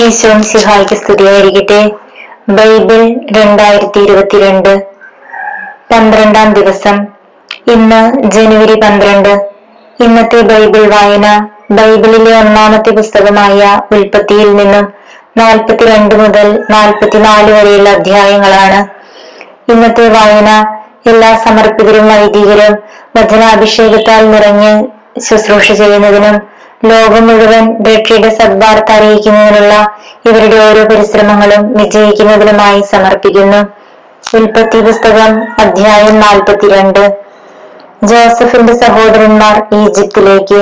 ഈശോം സിഹായിക്ക് സ്തുതിയായിരിക്കട്ടെ. ബൈബിൾ രണ്ടായിരത്തി ഇരുപത്തിരണ്ട് പന്ത്രണ്ടാം ദിവസം. ഇന്ന് ജനുവരി പന്ത്രണ്ട്. ഇന്നത്തെ ബൈബിൾ വായന ബൈബിളിലെ ഒന്നാമത്തെ പുസ്തകമായ ഉൽപ്പത്തിയിൽ നിന്നും നാൽപ്പത്തിരണ്ട് മുതൽ നാൽപ്പത്തിനാല് വരെയുള്ള അധ്യായങ്ങളാണ്. ഇന്നത്തെ വായന എല്ലാ സമർപ്പിതരും വൈദികരും വചനാഭിഷേകത്താൽ നിറഞ്ഞ് ശുശ്രൂഷ ചെയ്യുന്നതിനും ലോകം മുഴുവൻ രക്ഷയുടെ സദ്വാർത്ത അറിയിക്കുന്നതിനുള്ള ഇവരുടെ ഓരോ പരിശ്രമങ്ങളും വിജയിക്കുന്നതിനുമായി സമർപ്പിക്കുന്നു. ഉൽപ്പത്തി പുസ്തകം അധ്യായം നാൽപ്പത്തിരണ്ട്. ജോസഫിന്റെ സഹോദരന്മാർ ഈജിപ്തിലേക്ക്.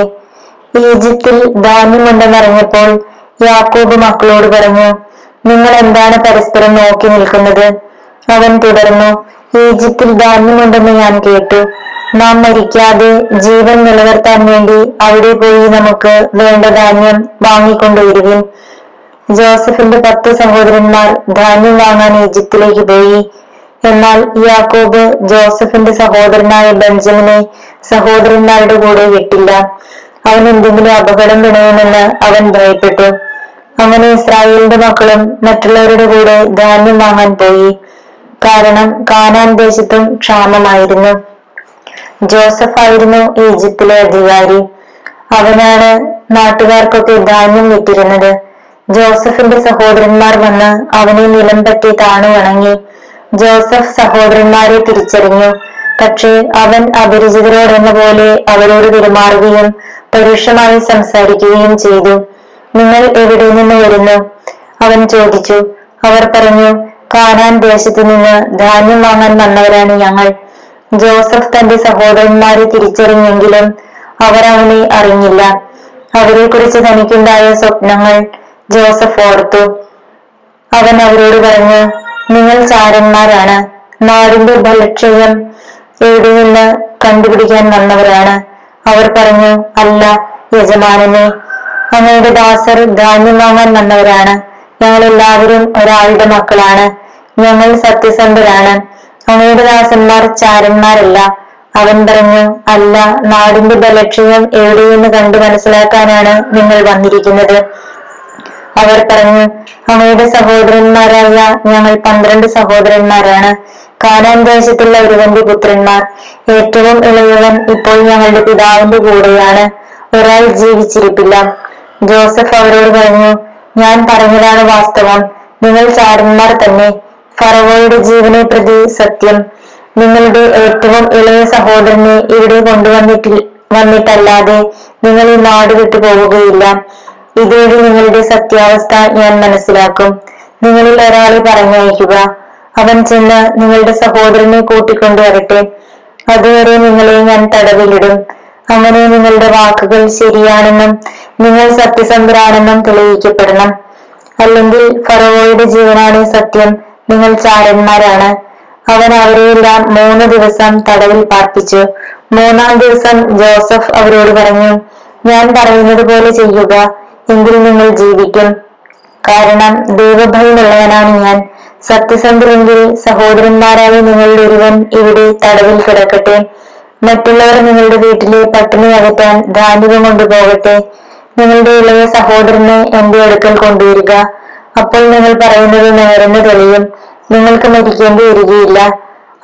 ഈജിപ്തിൽ ധാന്യമുണ്ടെന്നറിഞ്ഞപ്പോൾ യാക്കോബ് മക്കളോട് പറഞ്ഞു നിങ്ങൾ എന്താണ് പരസ്പരം നോക്കി നിൽക്കുന്നത്? അവൻ തുടർന്നു ഈജിപ്തിൽ ധാന്യമുണ്ടെന്ന് ഞാൻ കേട്ടു. നാം മരിക്കാതെ ജീവൻ നിലനിർത്താൻ വേണ്ടി അവിടെ പോയി നമുക്ക് വേണ്ട ധാന്യം വാങ്ങിക്കൊണ്ടുവരികയും ജോസഫിന്റെ പത്ത് സഹോദരന്മാർ ധാന്യം വാങ്ങാൻ ഈജിപ്തിലേക്ക് പോയി. എന്നാൽ യാക്കോബ് ജോസഫിന്റെ സഹോദരനായ ബെഞ്ചമിനെ സഹോദരന്മാരുടെ കൂടെ വിട്ടില്ല. അവൻ എന്തെങ്കിലും അപകടം പിണയുമെന്ന് അവൻ ഭയപ്പെട്ടു. അങ്ങനെ ഇസ്രായേലിന്റെ മക്കളും മറ്റുള്ളവരുടെ കൂടെ ധാന്യം വാങ്ങാൻ പോയി. കാരണം കാനാൻ ദേശത്തും ക്ഷാമമായിരുന്നു. ജോസഫ് ആയിരുന്നു ഈജിപ്തിലെ അധികാരി. അവനാണ് നാട്ടുകാർക്കൊക്കെ ധാന്യം വിറ്റിരുന്നത്. ജോസഫിന്റെ സഹോദരന്മാർ വന്ന് അവനെ നിലം പറ്റി താണു വണങ്ങി ജോസഫ് സഹോദരന്മാരെ തിരിച്ചറിഞ്ഞു. പക്ഷേ അവൻ അപരിചിതരോടെന്ന പോലെ അവരോട് പെരുമാറുകയും പരുഷമായി സംസാരിക്കുകയും ചെയ്തു. നിങ്ങൾ എവിടെ നിന്ന് വരുന്നു? അവൻ ചോദിച്ചു. അവർ പറഞ്ഞു കാനാൻ ദേശത്തു നിന്ന് ധാന്യം വാങ്ങാൻ വന്നവരാണ് ഞങ്ങൾ. ജോസഫ് തന്റെ സഹോദരന്മാരെ തിരിച്ചറിഞ്ഞെങ്കിലും അവർ അവനെ അറിഞ്ഞില്ല. അവരെ കുറിച്ച് തനിക്കുണ്ടായ സ്വപ്നങ്ങൾ ജോസഫ് ഓർത്തു. അവൻ അവരോട് പറഞ്ഞു നിങ്ങൾ ചാരന്മാരാണ് നാടിന്റെ ബലക്ഷയം എവിടെ നിന്ന് കണ്ടുപിടിക്കാൻ വന്നവരാണ്? അവർ പറഞ്ഞു അല്ല യജമാനനെ. അങ്ങയുടെ ദാസർ ധാന്യം വാങ്ങാൻ വന്നവരാണ്. ഞങ്ങൾ എല്ലാവരും ഒരാളുടെ മക്കളാണ്. ഞങ്ങൾ സത്യസന്ധരാണ്. അങ്ങയുടെ ദാസന്മാർ ചാരന്മാരല്ല. അവൻ പറഞ്ഞു അല്ല നാടിന്റെ ബലക്ഷയം എവിടെയെന്ന് കണ്ടു മനസ്സിലാക്കാനാണ് നിങ്ങൾ വന്നിരിക്കുന്നത്. അവർ പറഞ്ഞു അവയുടെ സഹോദരന്മാരായ ഞങ്ങൾ പന്ത്രണ്ട് സഹോദരന്മാരാണ്. കാനാൻ ദേശത്തുള്ള ഒരുവന്റെ പുത്രന്മാർ. ഏറ്റവും ഇളയവൻ ഇപ്പോൾ ഞങ്ങളുടെ പിതാവിന്റെ കൂടെയാണ്. ഒരാൾ ജീവിച്ചിരിപ്പില്ല. ജോസഫ് അവരോട് പറഞ്ഞു ഞാൻ പറഞ്ഞതാണ് വാസ്തവം. നിങ്ങൾ ചാരന്മാർ തന്നെ. ഫറവോയുടെ ജീവനെ പ്രതി സത്യം. നിങ്ങളുടെ ഏറ്റവും ഇളയ സഹോദരനെ ഇവിടെ കൊണ്ടുവന്നിട്ടിൽ വന്നിട്ടല്ലാതെ നിങ്ങൾ ഈ നാട് വിട്ടു പോവുകയില്ല. ഇതോടെ നിങ്ങളുടെ സത്യാവസ്ഥ ഞാൻ മനസ്സിലാക്കും. നിങ്ങളിൽ ഒരാളെ പറഞ്ഞയക്കുക. അവൻ ചെന്ന് നിങ്ങളുടെ സഹോദരനെ കൂട്ടിക്കൊണ്ടു വരട്ടെ അതുവരെ നിങ്ങളെ ഞാൻ തടവിലിടും. അങ്ങനെ നിങ്ങളുടെ വാക്കുകൾ ശരിയാണെന്നും നിങ്ങൾ സത്യസന്ധരാണെന്നും തെളിയിക്കപ്പെടണം. അല്ലെങ്കിൽ ഫറവോയുടെ ജീവനാണ് സത്യം. നിങ്ങൾ ചാരന്മാരാണ്. അവൻ അവരെയെല്ലാം മൂന്ന് ദിവസം തടവിൽ പാർപ്പിച്ചു. മൂന്നാം ദിവസം ജോസഫ് അവരോട് പറഞ്ഞു ഞാൻ പറയുന്നത് പോലെ ചെയ്യുക എങ്കിൽ നിങ്ങൾ ജീവിക്കും. കാരണം ദൈവഭയമുള്ളവനാണ് ഞാൻ. സത്യസന്ധരെങ്കിൽ സഹോദരന്മാരായ നിങ്ങളുടെ ഒരുവൻ ഇവിടെ തടവിൽ കിടക്കട്ടെ. മറ്റുള്ളവർ നിങ്ങളുടെ വീട്ടിലെ പട്ടിണി അകറ്റാൻ ധാന്യം കൊണ്ടുപോകട്ടെ. നിങ്ങളുടെ ഇളയ സഹോദരനെ എന്റെ അടുക്കൽ കൊണ്ടുവരിക. അപ്പോൾ നിങ്ങൾ പറയുന്നത് നേരെന്ന് തെളിയും. നിങ്ങൾക്ക് മരിക്കേണ്ടി വരികയില്ല.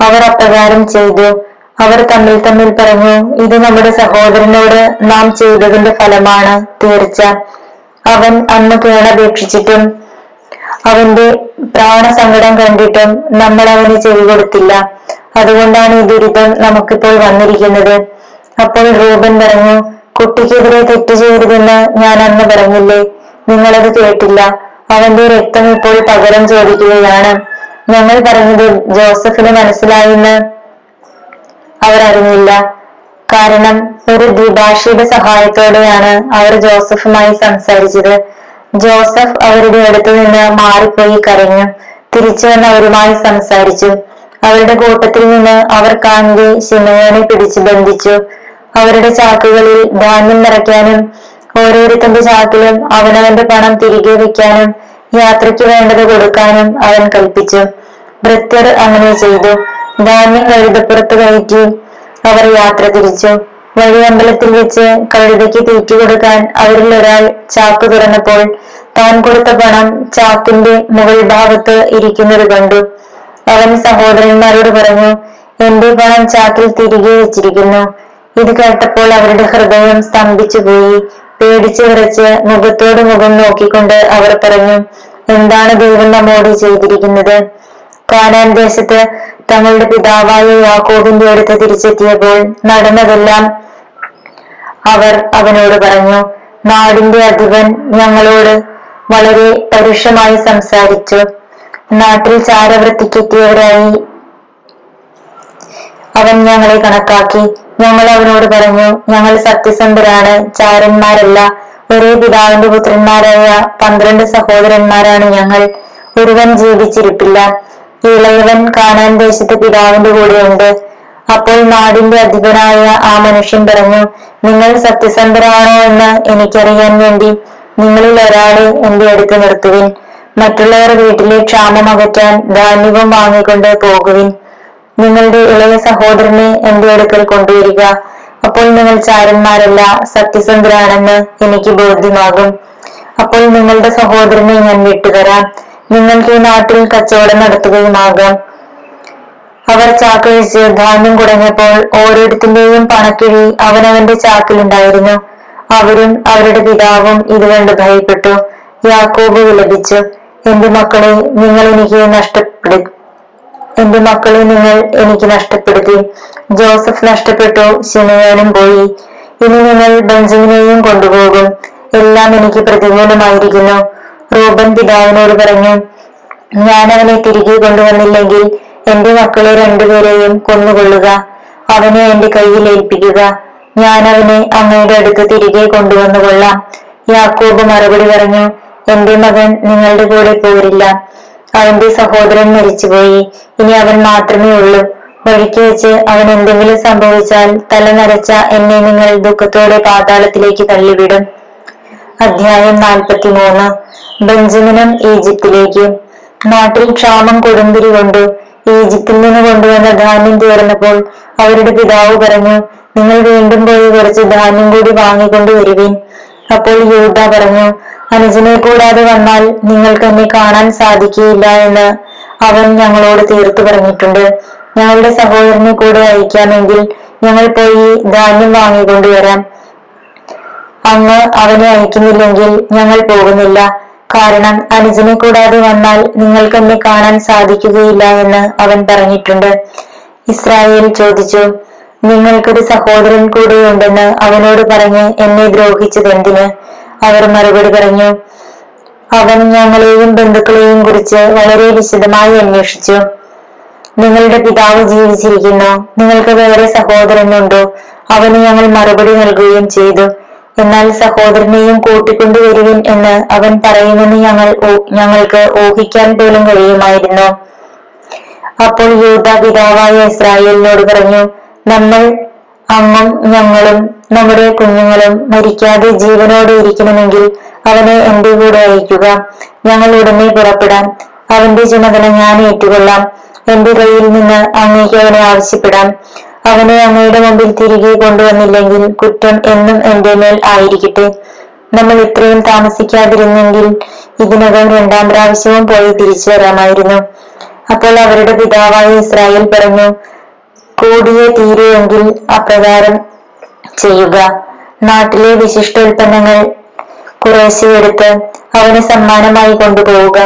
അവർ അപ്രകാരം ചെയ്തു. അവർ തമ്മിൽ തമ്മിൽ പറഞ്ഞു ഇത് നമ്മുടെ സഹോദരനോട് നാം ചെയ്തതിന്റെ ഫലമാണ് തീർച്ച. അവൻ അന്ന് കേണപേക്ഷിച്ചിട്ടും അവന്റെ പ്രാണസങ്കടം കണ്ടിട്ടും നമ്മൾ അവന് ചെവി കൊടുത്തില്ല. അതുകൊണ്ടാണ് ഈ ദുരിതം നമുക്കിപ്പോൾ വന്നിരിക്കുന്നത്. അപ്പോൾ റൂബൻ പറഞ്ഞു കുട്ടിക്കെതിരെ തെറ്റ് ചെയ്യരുതെന്ന് ഞാൻ അന്ന് പറഞ്ഞില്ലേ? നിങ്ങളത് കേട്ടില്ല. അവന്റെ രക്തം ഇപ്പോൾ പകരം ചോദിക്കുകയാണ്. ഞങ്ങൾ പറഞ്ഞത് ജോസഫിന് മനസ്സിലായെന്ന്. അവർ അറിഞ്ഞില്ല കാരണം ഒരു ദ്വിഭാഷയുടെ സഹായത്തോടെയാണ് അവർ ജോസഫുമായി സംസാരിച്ചത്. ജോസഫ് അവരുടെ അടുത്ത് നിന്ന് മാറിപ്പോയി കരഞ്ഞു. തിരിച്ചു വന്ന് അവരുമായി സംസാരിച്ചു. അവരുടെ കൂട്ടത്തിൽ നിന്ന് അവർ കാന്തി ശിമയോനെ പിടിച്ചു ബന്ധിച്ചു. അവരുടെ ചാക്കുകളിൽ ധാന്യം നിറയ്ക്കാനും ഓരോരുത്തന്റെ ചാക്കിലും അവനവന്റെ പണം തിരികെ വെക്കാനും യാത്രയ്ക്ക് വേണ്ടത് കൊടുക്കാനും അവൻ കൽപ്പിച്ചു. ഭൃത്യർ അങ്ങനെ ചെയ്തു. ധാന്യം കഴുതപ്പുറത്ത് കയറ്റി അവർ യാത്ര തിരിച്ചു. വഴിയമ്പലത്തിൽ വെച്ച് കഴുതയ്ക്ക് തീറ്റ കൊടുക്കാൻ അവരിൽ ഒരാൾ ചാക്ക് തുറന്നപ്പോൾ താൻ കൊടുത്ത പണം ചാക്കിന്റെ മുകൾ ഭാഗത്ത് ഇരിക്കുന്നത് കണ്ടു. അവൻ സഹോദരന്മാരോട് പറഞ്ഞു എന്റെ പണം ചാക്കിൽ തിരികെ വെച്ചിരിക്കുന്നു. ഇത് കേട്ടപ്പോൾ അവരുടെ ഹൃദയം സ്തംഭിച്ചു പോയി. പേടിച്ചു വിറച്ച് മുഖത്തോട് മുഖം നോക്കിക്കൊണ്ട് അവർ പറഞ്ഞു എന്താണ് ദൈവം നമ്മോട് ചെയ്തിരിക്കുന്നത്? കാനാൻ ദേശത്ത് തങ്ങളുടെ പിതാവായ യാക്കോബിന്റെ അടുത്ത് തിരിച്ചെത്തിയപ്പോൾ നടന്നതെല്ലാം അവർ അവനോട് പറഞ്ഞു നാടിന്റെ അധിപൻ ഞങ്ങളോട് വളരെ പരുഷമായി സംസാരിച്ചു. നാട്ടിൽ ചാരവൃത്തിക്കെത്തിയവരായി അവൻ ഞങ്ങളെ കണക്കാക്കി. ഞങ്ങൾ അവനോട് പറഞ്ഞു ഞങ്ങൾ സത്യസന്ധരാണ് ചാരന്മാരല്ല. ഒരേ പിതാവിന്റെ പുത്രന്മാരായ പന്ത്രണ്ട് സഹോദരന്മാരാണ് ഞങ്ങൾ. ഒരുവൻ ജീവിച്ചിരിപ്പില്ല. ഇളയവൻ കാണാൻ ദേശത്ത് പിതാവിന്റെ കൂടെയുണ്ട്. അപ്പോൾ നാടിന്റെ അധിപനായ ആ മനുഷ്യൻ പറഞ്ഞു നിങ്ങൾ സത്യസന്ധരാണോ എന്ന് എനിക്കറിയാൻ വേണ്ടി നിങ്ങളിൽ ഒരാളെ എന്റെ അടുത്ത് നിർത്തുവിൻ. മറ്റുള്ളവർ വീട്ടിലെ ക്ഷാമം അകറ്റാൻ ധാന്യവും വാങ്ങിക്കൊണ്ട് പോകുവിൻ. നിങ്ങളുടെ ഇളയ സഹോദരനെ എന്റെ അടുക്കൽ കൊണ്ടുവരിക. അപ്പോൾ നിങ്ങൾ ചാരന്മാരല്ല സത്യസന്ധരാണെന്ന് എനിക്ക് ബോധ്യമാകും. അപ്പോൾ നിങ്ങളുടെ സഹോദരനെ ഞാൻ വിട്ടുതരാം. നിങ്ങൾക്ക് ഈ നാട്ടിൽ കച്ചവടം നടത്തുകയുമാകാം. അവർ ചാക്കഴിച്ച് ധാന്യം കുടഞ്ഞപ്പോൾ ഓരോരുത്തിന്റെയും പണക്കിഴി അവനവന്റെ ചാക്കിലുണ്ടായിരുന്നു. അവരും അവരുടെ പിതാവും ഇത് കണ്ട് ഭയപ്പെട്ടു. യാക്കോബ് വിലപിച്ചു എന്റെ മക്കളെ നിങ്ങൾ എനിക്ക് നഷ്ടപ്പെടു എന്റെ മക്കളെ നിങ്ങൾ എനിക്ക് നഷ്ടപ്പെടുത്തി. ജോസഫ് നഷ്ടപ്പെട്ടു ശിമയാനും പോയി. ഇനി നിങ്ങൾ ബെഞ്ചമിനെയും കൊണ്ടുപോകും. എല്ലാം എനിക്ക് പ്രതികൂലമായിരിക്കുന്നു. റൂബൻ പിതാവിനോട് പറഞ്ഞു ഞാൻ അവനെ തിരികെ കൊണ്ടുവന്നില്ലെങ്കിൽ എന്റെ മക്കളെ രണ്ടുപേരെയും കൊന്നുകൊള്ളുക. അവനെ എന്റെ കയ്യിൽ ഏൽപ്പിക്കുക. ഞാൻ അവനെ അങ്ങയുടെ അടുത്ത് തിരികെ കൊണ്ടുവന്നു കൊള്ളാം. യാക്കോബ് മറുപടി പറഞ്ഞു എന്റെ മകൻ നിങ്ങളുടെ കൂടെ പോരില്ല. അവന്റെ സഹോദരൻ മരിച്ചുപോയി. ഇനി അവൻ മാത്രമേ ഉള്ളൂ. വഴിക്ക് വെച്ച് അവൻ എന്തെങ്കിലും സംഭവിച്ചാൽ തല നരച്ച എന്നെ നിങ്ങൾ ദുഃഖത്തോടെ പാതാളത്തിലേക്ക് തള്ളിവിടും. അധ്യായം നാൽപ്പത്തിമൂന്ന്. ബെഞ്ചമിനും ഈജിപ്തിലേക്ക്. നാട്ടിൽ ക്ഷാമം കൊടുമ്പിരി കൊണ്ടു ഈജിപ്തിൽ നിന്ന് കൊണ്ടുവന്ന ധാന്യം തീർന്നപ്പോൾ അവരുടെ പിതാവ് പറഞ്ഞു നിങ്ങൾ വീണ്ടും പോയി കുറച്ച് ധാന്യം കൂടി വാങ്ങിക്കൊണ്ട് വരുവിൻ. അപ്പോൾ യൂത പറഞ്ഞു അനുജനെ കൂടാതെ വന്നാൽ നിങ്ങൾക്ക് എന്നെ കാണാൻ സാധിക്കുകയില്ല എന്ന് അവൻ ഞങ്ങളോട് തീർത്തു പറഞ്ഞിട്ടുണ്ട്. ഞങ്ങളുടെ സഹോദരനെ കൂടെ അയക്കാമെങ്കിൽ ഞങ്ങൾ പോയി ധാന്യം വാങ്ങിക്കൊണ്ടുവരാം അങ്ങ് അവനെ അയക്കുന്നില്ലെങ്കിൽ ഞങ്ങൾ പോകുന്നില്ല. കാരണം അനുജനെ കൂടാതെ വന്നാൽ നിങ്ങൾക്ക് എന്നെ കാണാൻ സാധിക്കുകയില്ല എന്ന് അവൻ പറഞ്ഞിട്ടുണ്ട്. ഇസ്രായേൽ ചോദിച്ചു നിങ്ങൾക്കൊരു സഹോദരൻ കൂടെയുണ്ടെന്ന് അവനോട് പറഞ്ഞ് എന്നെ ദ്രോഹിച്ചത് എന്തിന്? അവർ മറുപടി പറഞ്ഞു അവൻ ഞങ്ങളെയും ബന്ധുക്കളെയും കുറിച്ച് വളരെ വിശദമായി അന്വേഷിച്ചു. നിങ്ങളുടെ പിതാവ് ജീവിച്ചിരിക്കുന്നു. നിങ്ങൾക്ക് വേറെ സഹോദരനുണ്ടോ? അവന് ഞങ്ങൾ മറുപടി നൽകുകയും ചെയ്തു. എന്നാൽ സഹോദരനെയും കൂട്ടിക്കൊണ്ടുവരുവിൻ എന്ന് അവൻ പറയുമെന്ന് ഞങ്ങൾ ഞങ്ങൾക്ക് ഊഹിക്കാൻ പോലും കഴിയുമായിരുന്നു. അപ്പോൾ യൂത പിതാവായ ഇസ്രായേലിനോട് പറഞ്ഞു നമ്മൾ അങ്ങും ഞങ്ങളും നമ്മുടെ കുഞ്ഞുങ്ങളും മരിക്കാതെ ജീവനോടെ ഇരിക്കണമെങ്കിൽ അവനെ എന്റെ കൂടെ അയക്കുക. ഞങ്ങൾ ഉടനെ പുറപ്പെടാം. അവന്റെ ചുമതല ഞാൻ ഏറ്റുകൊള്ളാം. എന്റെ കയ്യിൽ നിന്ന് അങ്ങേക്ക് അവനെ ആവശ്യപ്പെടാം. അവനെ അങ്ങയുടെ മുമ്പിൽ തിരികെ കൊണ്ടുവന്നില്ലെങ്കിൽ കുറ്റം എന്നും എന്റെ മേൽ ആയിരിക്കട്ടെ. നമ്മൾ ഇത്രയും താമസിക്കാതിരുന്നെങ്കിൽ ഇതിനകം രണ്ടാം പ്രാവശ്യവും പോയി തിരിച്ചു വരാമായിരുന്നു. അപ്പോൾ അവരുടെ പിതാവായ ഇസ്രായേൽ പറഞ്ഞു കൂടിയ തീരുവെങ്കിൽ അപ്രകാരം ചെയ്യുക. നാട്ടിലെ വിശിഷ്ടോൽപ്പന്നങ്ങൾ കുറേശ്ശെ എടുത്ത് അവന് സമ്മാനമായി കൊണ്ടുപോവുക.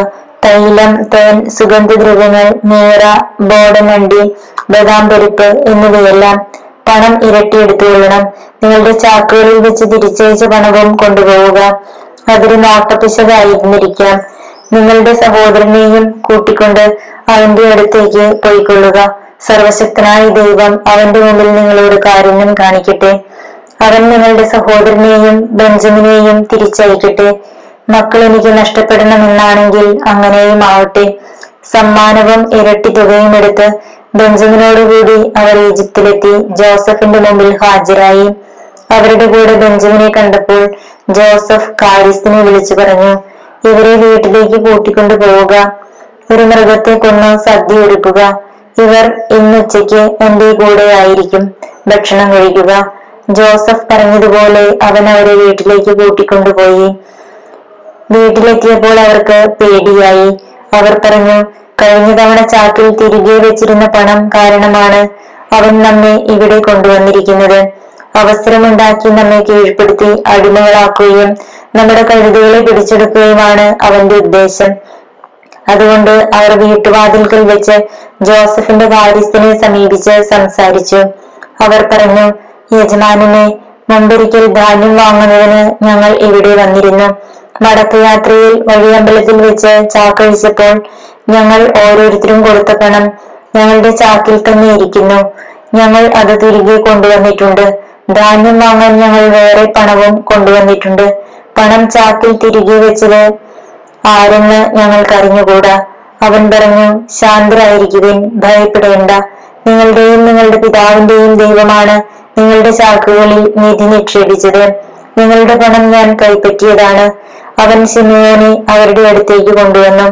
തൈലം തേൻ സുഗന്ധദ്രവ്യങ്ങൾ നീറ ബോടമണ്ടി ബദാം പരിപ്പ് എന്നിവയെല്ലാം പണം ഇരട്ടി എടുത്തുകൊള്ളണം നിങ്ങളുടെ ചാക്കുകളിൽ വെച്ച് തിരിച്ചയച്ച പണവും കൊണ്ടുപോവുക. അതൊരു നോട്ടപ്പിശകായിരുന്നിരിക്കാം. നിങ്ങളുടെ സഹോദരനെയും കൂട്ടിക്കൊണ്ട് അവന്റെ അടുത്തേക്ക് പോയിക്കൊള്ളുക. സർവശക്തനായ ദൈവം അവന്റെ മുമ്പിൽ നിങ്ങളോട് കാരുണ്യം കാണിക്കട്ടെ. അവൻ നിങ്ങളുടെ സഹോദരനെയും ബെഞ്ചമിനെയും തിരിച്ചയക്കട്ടെ. മക്കൾ എനിക്ക് നഷ്ടപ്പെടണമെന്നാണെങ്കിൽ അങ്ങനെയും ആവട്ടെ സമ്മാനവും ഇരട്ടി തുകയും എടുത്ത് ബെഞ്ചമിനോടുകൂടി അവർ ഈജിപ്തിലെത്തി ജോസഫിന്റെ മുമ്പിൽ ഹാജരായി. അവരുടെ കൂടെ ബെഞ്ചമിനെ കണ്ടപ്പോൾ ജോസഫ് കാരിസിനെ വിളിച്ചു പറഞ്ഞു ഇവരെ വീട്ടിലേക്ക് കൂട്ടിക്കൊണ്ടു പോവുക. ഒരു മൃഗത്തെ കൊന്ന് സദ്യ ഒരുക്കുക. ഇവർ ഇന്നുച്ചയ്ക്ക് എന്റെ കൂടെ ആയിരിക്കും ഭക്ഷണം കഴിക്കുക. ജോസഫ് പറഞ്ഞതുപോലെ അവൻ അവരെ വീട്ടിലേക്ക് കൂട്ടിക്കൊണ്ടുപോയി. വീട്ടിലെത്തിയപ്പോൾ അവർക്ക് പേടിയായി. അവർ പറഞ്ഞു കഴിഞ്ഞ തവണ ചാക്കിൽ തിരികെ വെച്ചിരുന്ന പണം കാരണമാണ് അവൻ നമ്മെ ഇവിടെ കൊണ്ടുവന്നിരിക്കുന്നത്. അവസരമുണ്ടാക്കി നമ്മെ കീഴ്പ്പെടുത്തി അടിമകളാക്കുകയും നമ്മുടെ കഴുതുകളെ പിടിച്ചെടുക്കുകയുമാണ് അവന്റെ ഉദ്ദേശം. അതുകൊണ്ട് അവർ വീട്ടുവാതിൽക്കൽ വെച്ച് ജോസഫിന്റെ കാര്യസ്ഥനെ സമീപിച്ച് സംസാരിച്ചു. അവർ പറഞ്ഞു യജമാനനെ മുമ്പൊരിക്കൽ ധാന്യം വാങ്ങുന്നതിന് ഞങ്ങൾ ഇവിടെ വന്നിരുന്നു? മടക്കയാത്രയിൽ വഴിയമ്പലത്തിൽ വെച്ച് ചാക്കഴിച്ചപ്പോൾ ഞങ്ങൾ ഓരോരുത്തരും കൊടുത്ത പണം ഞങ്ങളുടെ ചാക്കിൽ തന്നെ ഇരിക്കുന്നു. ഞങ്ങൾ അത് തിരികെ കൊണ്ടുവന്നിട്ടുണ്ട്. ധാന്യം വാങ്ങാൻ ഞങ്ങൾ വേറെ പണവും കൊണ്ടുവന്നിട്ടുണ്ട്. പണം ചാക്കിൽ തിരികെ വെച്ചത് ആരെന്ന് ഞങ്ങൾക്ക് അറിഞ്ഞുകൂടാ. അവൻ പറഞ്ഞു ശാന്തരായിരിക്കുവിൻ ഭയപ്പെടേണ്ട. നിങ്ങളുടെയും നിങ്ങളുടെ പിതാവിന്റെയും ദൈവമാണ് നിങ്ങളുടെ ചാക്കുകളിൽ നിധി നിക്ഷേപിച്ചത്. നിങ്ങളുടെ പണം ഞാൻ കൈപ്പറ്റിയതാണ്. അവൻ സിമിയോനെ അവരുടെ അടുത്തേക്ക് കൊണ്ടുവന്നു.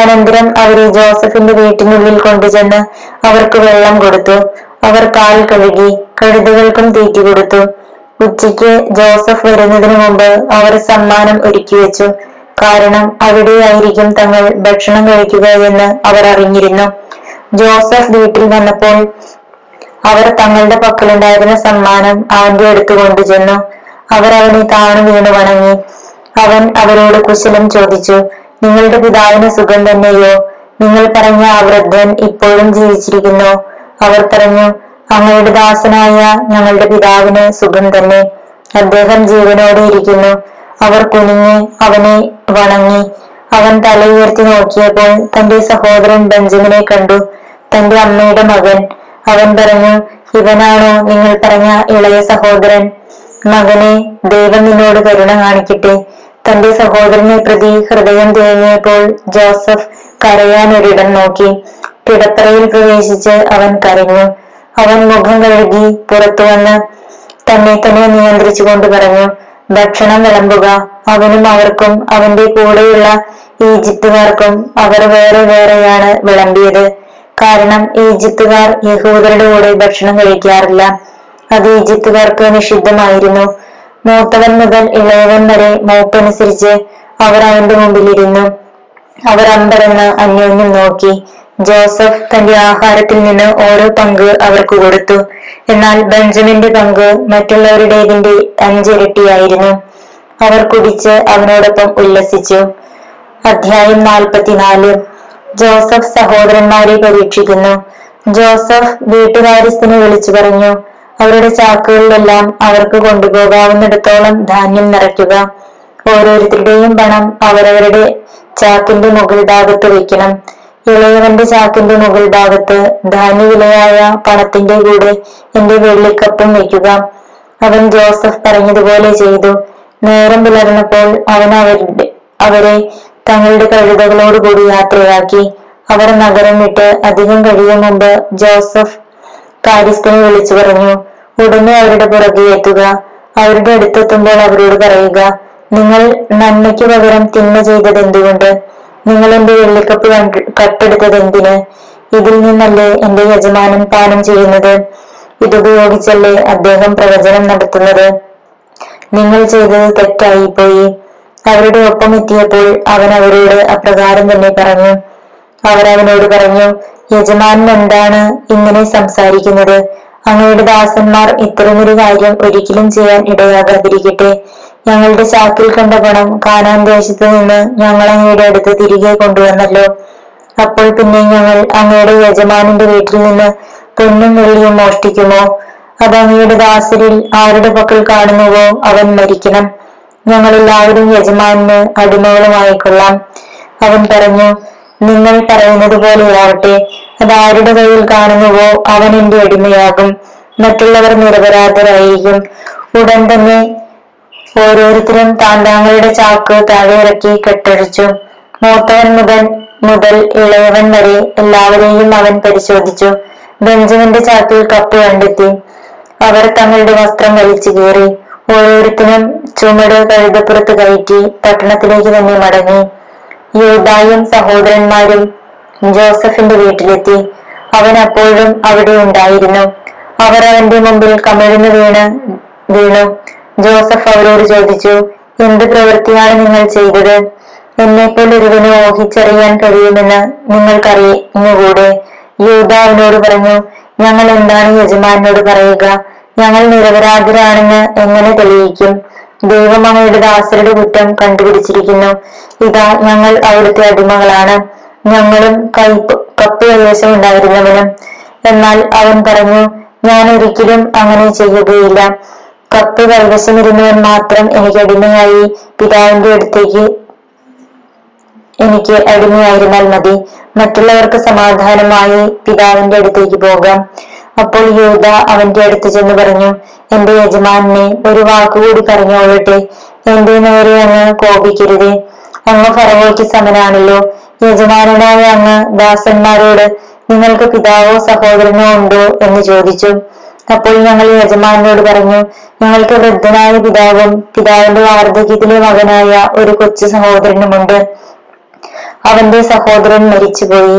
അനന്തരം അവരെ ജോസഫിന്റെ വീട്ടിനുള്ളിൽ കൊണ്ടുചെന്ന് അവർക്ക് വെള്ളം കൊടുത്തു. അവർ കാൽ കഴുകി കഴുതുകൾക്കും തീറ്റി കൊടുത്തു. ഉച്ചയ്ക്ക് ജോസഫ് വരുന്നതിന് മുമ്പ് അവർ സമ്മാനം ഒരുക്കി വെച്ചു. കാരണം അവിടെയായിരിക്കും തങ്ങൾ ഭക്ഷണം കഴിക്കുക എന്ന് അവർ അറിഞ്ഞിരുന്നു. ജോസഫ് വീട്ടിൽ വന്നപ്പോൾ അവർ തങ്ങളുടെ പക്കലുണ്ടായിരുന്ന സമ്മാനം അവന്റെ അടുത്ത് കൊണ്ടുചെന്നു. അവർ അവനെ താണു വീണു വണങ്ങി. അവൻ അവരോട് കുശലം ചോദിച്ചു നിങ്ങളുടെ പിതാവിന് സുഖം തന്നെയോ? നിങ്ങൾ പറഞ്ഞ ആ വൃദ്ധൻ ഇപ്പോഴും ജീവിച്ചിരിക്കുന്നു. അവർ പറഞ്ഞു അങ്ങയുടെ ദാസനായ ഞങ്ങളുടെ പിതാവിന് സുഖം തന്നെ. അദ്ദേഹം ജീവനോടെ ഇരിക്കുന്നു. അവർ കുനിഞ്ഞ് അവനെ വണങ്ങി. അവൻ തല ഉയർത്തി നോക്കിയപ്പോൾ തന്റെ സഹോദരൻ ബെഞ്ചമിനെ കണ്ടു. തന്റെ അമ്മയുടെ മകൻ. അവൻ പറഞ്ഞു ഇവനാണോ നിങ്ങൾ പറഞ്ഞ ഇളയ സഹോദരൻ? മകനെ ദൈവം നിന്നോട് കരുണ കാണിക്കട്ടെ. തന്റെ സഹോദരനെ പ്രതി ഹൃദയം തേങ്ങിയപ്പോൾ ജോസഫ് കരയാൻ ഒരിടം നോക്കി. കിടപ്പറയിൽ പ്രവേശിച്ച് അവൻ കരഞ്ഞു. അവൻ മുഖം കഴുകി പുറത്തു വന്ന് തന്നെ തന്നെ നിയന്ത്രിച്ചുകൊണ്ട് പറഞ്ഞു ഭക്ഷണം വിളമ്പുക. അവനും അവർക്കും അവന്റെ കൂടെയുള്ള ഈജിപ്തുകാർക്കും അവർ വേറെ വേറെയാണ് വിളമ്പിയത്. കാരണം ഈജിപ്തുകാർ യഹൂദരുടെ കൂടെ ഭക്ഷണം കഴിക്കാറില്ല. അത് ഈജിപ്തുകാർക്ക് നിഷിദ്ധമായിരുന്നു. മൂത്തവൻ മുതൽ ഇളയവൻ വരെ മൂപ്പനുസരിച്ച് അവർ അവന്റെ മുമ്പിലിരുന്നു. അവർ അമ്പരന്ന് അന്യോന്യം നോക്കി. ജോസഫ് തന്റെ ആഹാരത്തിൽ നിന്ന് ഓരോ പങ്ക് അവർക്ക് കൊടുത്തു. എന്നാൽ ബെഞ്ചമിന്റെ പങ്ക് മറ്റുള്ളവരുടേതിന്റെ അഞ്ചിരട്ടിയായിരുന്നു. അവർ കുടിച്ച് അവനോടൊപ്പം ഉല്ലസിച്ചു. അധ്യായം നാൽപ്പത്തിനാല്. ജോസഫ് സഹോദരന്മാരെ പരീക്ഷിക്കുന്നു. ജോസഫ് വീട്ടുകാര്യസ്ഥനെ വിളിച്ചു പറഞ്ഞു അവരുടെ ചാക്കുകളിലെല്ലാം അവർക്ക് കൊണ്ടുപോകാവുന്നിടത്തോളം ധാന്യം നിറയ്ക്കുക. ഓരോരുത്തരുടെയും പണം അവരവരുടെ ചാക്കിന്റെ മുകൾ ഭാഗത്ത് വയ്ക്കണം. ഇളയവന്റെ ചാക്കിന്റെ മുകൾ ഭാഗത്ത് ധാന്യവിലയായ പണത്തിന്റെ കൂടെ എന്റെ വെള്ളിക്കപ്പും വയ്ക്കുക. അവൻ ജോസഫ് പറഞ്ഞതുപോലെ ചെയ്തു. നേരം പുലർന്നപ്പോൾ അവൻ അവരുടെ അവരെ തങ്ങളുടെ കഴുതകളോടുകൂടി യാത്രയാക്കി. അവർ നഗരം വിട്ട് അധികം കഴിയും മുമ്പ് ജോസഫ് കാര്യസ്ഥനെ വിളിച്ചു പറഞ്ഞു. ഉടനെ അവരുടെ പുറകെ എത്തുക. അവരുടെ അടുത്തെത്തുമ്പോൾ അവരോട് പറയുക നിങ്ങൾ നന്മയ്ക്ക് പകരം തിന്മ ചെയ്തത് എന്തുകൊണ്ട്? നിങ്ങൾ എന്റെ വെള്ളിക്കപ്പ് കട്ടെടുത്തത് എന്തിന്? ഇതിൽ നിന്നല്ലേ എന്റെ യജമാനൻ പാനം ചെയ്യുന്നത്? ഇതുപയോഗിച്ചല്ലേ അദ്ദേഹം പ്രവചനം നടത്തുന്നത്? നിങ്ങൾ ചെയ്തത് തെറ്റായി പോയി. അവരുടെ ഒപ്പം എത്തിയപ്പോൾ അവൻ അവരോട് അപ്രകാരം തന്നെ പറഞ്ഞു. അവർ അവനോട് പറഞ്ഞു യജമാനൻ എന്താണ് ഇങ്ങനെ സംസാരിക്കുന്നത്? അങ്ങയുടെ ദാസന്മാർ ഇത്തരമൊരു കാര്യം ഒരിക്കലും ചെയ്യാൻ ഇടയാകാതിരിക്കട്ടെ. ഞങ്ങളുടെ ചാക്കിൽ കണ്ട പണം കാനാൻ ദേശത്ത് നിന്ന് ഞങ്ങൾ അങ്ങയുടെ അടുത്ത് തിരികെ കൊണ്ടുവന്നല്ലോ. അപ്പോൾ പിന്നെ ഞങ്ങൾ അങ്ങയുടെ യജമാനന്റെ വീട്ടിൽ നിന്ന് പെണ്ണും വെള്ളിയും മോഷ്ടിക്കുമോ? അത് അങ്ങയുടെ ദാസരിൽ ആരുടെ പക്കൽ കാണുന്നുവോ അവൻ മരിക്കണം. ഞങ്ങൾ എല്ലാവരും യജമാനന് അടിമകളുമായിക്കൊള്ളാം. അവൻ പറഞ്ഞു നിങ്ങൾ പറയുന്നത് പോലെയാവട്ടെ അത് ആരുടെ കയ്യിൽ കാണുന്നുവോ അവൻ എന്റെ അടിമയാകും. മറ്റുള്ളവർ നിരപരാധരായിരിക്കും. ഉടൻ തന്നെ ഓരോരുത്തരും താൻ താങ്കളുടെ ചാക്ക് താഴെ ഇറക്കി കെട്ടഴിച്ചു. മൂത്തവൻ മുതൽ മുതൽ ഇളയവൻ വരെ എല്ലാവരെയും അവൻ പരിശോധിച്ചു. ബെഞ്ചമിന്റെ ചാക്കിൽ കപ്പ് കണ്ടെത്തി. അവർ തങ്ങളുടെ വസ്ത്രം വലിച്ചു കീറി. ഓരോരുത്തരും ചുമട് കഴുതപ്പുറത്ത് കയറ്റി പട്ടണത്തിലേക്ക് തന്നെ മടങ്ങി. യോദ്ധായും സഹോദരന്മാരും ജോസഫിന്റെ വീട്ടിലെത്തി. അവൻ അപ്പോഴും അവിടെ ഉണ്ടായിരുന്നു. അവർ അവന്റെ മുമ്പിൽ കമിഴ്ന്നു വീണ് വീണു. ജോസഫ് അവരോട് ചോദിച്ചു എന്ത് പ്രവൃത്തിയാണ് നിങ്ങൾ ചെയ്തത്? എന്നെപ്പോലെ ഒരുവന് ഊഹിച്ചറിയാൻ കഴിയുമെന്ന് നിങ്ങൾക്കറിയുന്നുകൂടെ യൂത അവനോട് പറഞ്ഞു ഞങ്ങൾ എന്താണ് യജമാനോട് പറയുക? ഞങ്ങൾ നിരപരാധരാണെന്ന് എങ്ങനെ തെളിയിക്കും? ദൈവം അങ്ങയുടെ ദാസരുടെ കുറ്റം കണ്ടുപിടിച്ചിരിക്കുന്നു. ഇതാ ഞങ്ങൾ അവിടുത്തെ അടിമകളാണ്. ഞങ്ങളും കയ്പ് കപ്പ് കൈവശം ഉണ്ടായിരുന്നവനും. എന്നാൽ അവൻ പറഞ്ഞു ഞാൻ ഒരിക്കലും അങ്ങനെ ചെയ്യുകയില്ല. കപ്പ് കൈവശമിരുന്നവൻ മാത്രം എനിക്ക് അടിമയായി. പിതാവിന്റെ അടുത്തേക്ക് എനിക്ക് അടിമയായിരുന്നാൽ മതി. മറ്റുള്ളവർക്ക് സമാധാനമായി പിതാവിന്റെ അടുത്തേക്ക് പോകാം. അപ്പോൾ യൂത അവന്റെ അടുത്ത് ചെന്ന് പറഞ്ഞു എന്റെ യജമാനെ ഒരു വാക്കുകൂടി പറഞ്ഞോളട്ടെ എന്റെ നേരെ അങ്ങ് കോപിക്കരുതേ. അങ്ങ് ഫറവോയ്ക്ക് സമനാണല്ലോ. യജമാനനായ അങ്ങ് ദാസന്മാരോട് നിങ്ങൾക്ക് പിതാവോ സഹോദരനോ ഉണ്ടോ എന്ന് ചോദിച്ചു. അപ്പോൾ ഞങ്ങൾ യജമാനോട് പറഞ്ഞു ഞങ്ങൾക്ക് വൃദ്ധനായ പിതാവും പിതാവിന്റെ വാർദ്ധക്യത്തിലെ മകനായ ഒരു കൊച്ചു സഹോദരനുമുണ്ട് അവന്റെ സഹോദരൻ മരിച്ചുപോയി.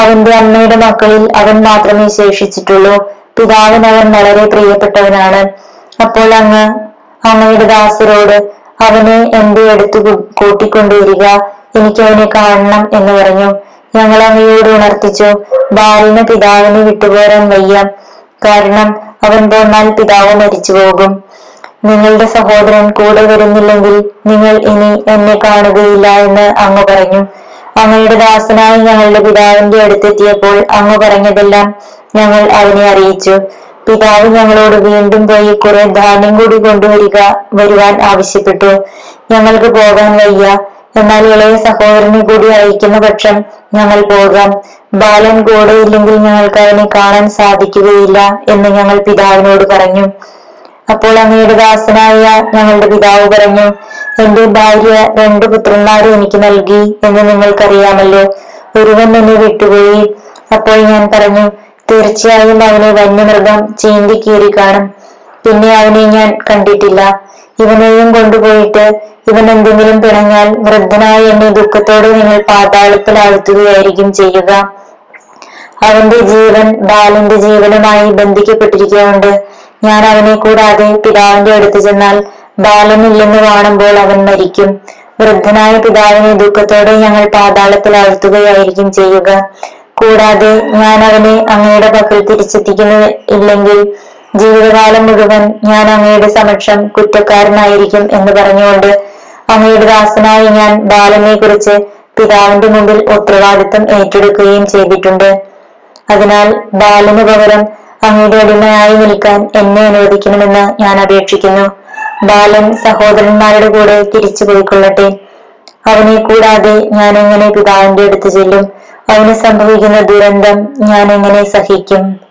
അവന്റെ അമ്മയുടെ മക്കളിൽ അവൻ മാത്രമേ ശേഷിച്ചിട്ടുള്ളൂ. പിതാവിന് അവൻ വളരെ പ്രിയപ്പെട്ടവനാണ്. അപ്പോൾ അങ്ങ് അമ്മയുടെ ദാസരോട് അവനെ എന്റെ അടുത്ത് കൂട്ടിക്കൊണ്ടുവരിക. എനിക്ക് അവനെ കാണണം എന്ന് പറഞ്ഞു. ഞങ്ങൾ അങ്ങയോട് ഉണർത്തിച്ചു. ബാലിന് പിതാവിനെ വിട്ടുപോരാൻ വയ്യ. കാരണം അവൻ പോന്നാൽ പിതാവ് മരിച്ചു പോകും. നിങ്ങളുടെ സഹോദരൻ കൂടെ വരുന്നില്ലെങ്കിൽ നിങ്ങൾ ഇനി എന്നെ കാണുകയില്ല എന്ന് അങ്ങ് പറഞ്ഞു. അങ്ങയുടെ ദാസനായി ഞങ്ങളുടെ പിതാവിന്റെ അടുത്തെത്തിയപ്പോൾ അങ്ങ് പറഞ്ഞതെല്ലാം ഞങ്ങൾ അവനെ അറിയിച്ചു. പിതാവ് ഞങ്ങളോട് വീണ്ടും പോയി കുറെ ധാന്യം കൂടി കൊണ്ടുവരിക വരുവാൻ ആവശ്യപ്പെട്ടു. ഞങ്ങൾക്ക് പോകാൻ വയ്യ. എന്നാൽ ഇളയ സഹോദരനെ കൂടി അയക്കുന്ന പക്ഷം ഞങ്ങൾ പോകാം. ബാലൻ കൂടെ ഇല്ലെങ്കിൽ ഞങ്ങൾക്ക് അവനെ കാണാൻ സാധിക്കുകയില്ല എന്ന് ഞങ്ങൾ പിതാവിനോട് പറഞ്ഞു. അപ്പോൾ അങ്ങയുടെ ദാസനായ ഞങ്ങളുടെ പിതാവ് പറഞ്ഞു എന്റെ ഭാര്യ രണ്ട് പുത്രന്മാരെ എനിക്ക് നൽകി എന്ന് നിങ്ങൾക്കറിയാമല്ലോ. ഒരുവൻ എന്നെ വിട്ടുപോയി. അപ്പോൾ ഞാൻ പറഞ്ഞു തീർച്ചയായും അവനെ വന്യമൃഗം ചീന്തി കീറി കാണും. പിന്നെ അവനെ ഞാൻ കണ്ടിട്ടില്ല. ഇവനെയും കൊണ്ടുപോയിട്ട് ഇവൻ എന്തെങ്കിലും പിണഞ്ഞാൽ വൃദ്ധനായ എന്നെ ദുഃഖത്തോടെ നിങ്ങൾ പാതാളത്തിലാഴ്ത്തുകയായിരിക്കും ചെയ്യുക. അവന്റെ ജീവൻ ബാലന്റെ ജീവനുമായി ബന്ധിക്കപ്പെട്ടിരിക്കുകൊണ്ട് ഞാൻ അവനെ കൂടാതെ പിതാവിന്റെ അടുത്ത് ചെന്നാൽ ബാലനില്ലെന്ന് കാണുമ്പോൾ അവൻ മരിക്കും. വൃദ്ധനായ പിതാവിനെ ദുഃഖത്തോടെ ഞങ്ങൾ പാതാളത്തിൽ ആഴ്ത്തുകയായിരിക്കും ചെയ്യുക. കൂടാതെ ഞാൻ അവനെ അങ്ങയുടെ പക്കൽ തിരിച്ചെത്തിക്കുന്ന ഇല്ലെങ്കിൽ ജീവിതകാലം മുഴുവൻ ഞാൻ അങ്ങയുടെ സമക്ഷം കുറ്റക്കാരനായിരിക്കും എന്ന് പറഞ്ഞുകൊണ്ട് അങ്ങയുടെ ദാസനായി ഞാൻ ബാലനെ കുറിച്ച് പിതാവിന്റെ മുമ്പിൽ ഉത്തരവാദിത്വം ഏറ്റെടുക്കുകയും ചെയ്തിട്ടുണ്ട്. അതിനാൽ ബാലന് പകരം അങ്ങയുടെ അടിമയായി നിൽക്കാൻ എന്നെ അനുവദിക്കണമെന്ന് ഞാൻ അപേക്ഷിക്കുന്നു. ബാലൻ സഹോദരന്മാരുടെ കൂടെ തിരിച്ചു പോയിക്കൊള്ളട്ടെ. അവനെ കൂടാതെ ഞാൻ എങ്ങനെ പിതാവിന്റെ അടുത്ത് ചെല്ലും? അവന് സംഭവിക്കുന്ന ദുരന്തം ഞാൻ എങ്ങനെ സഹിക്കും?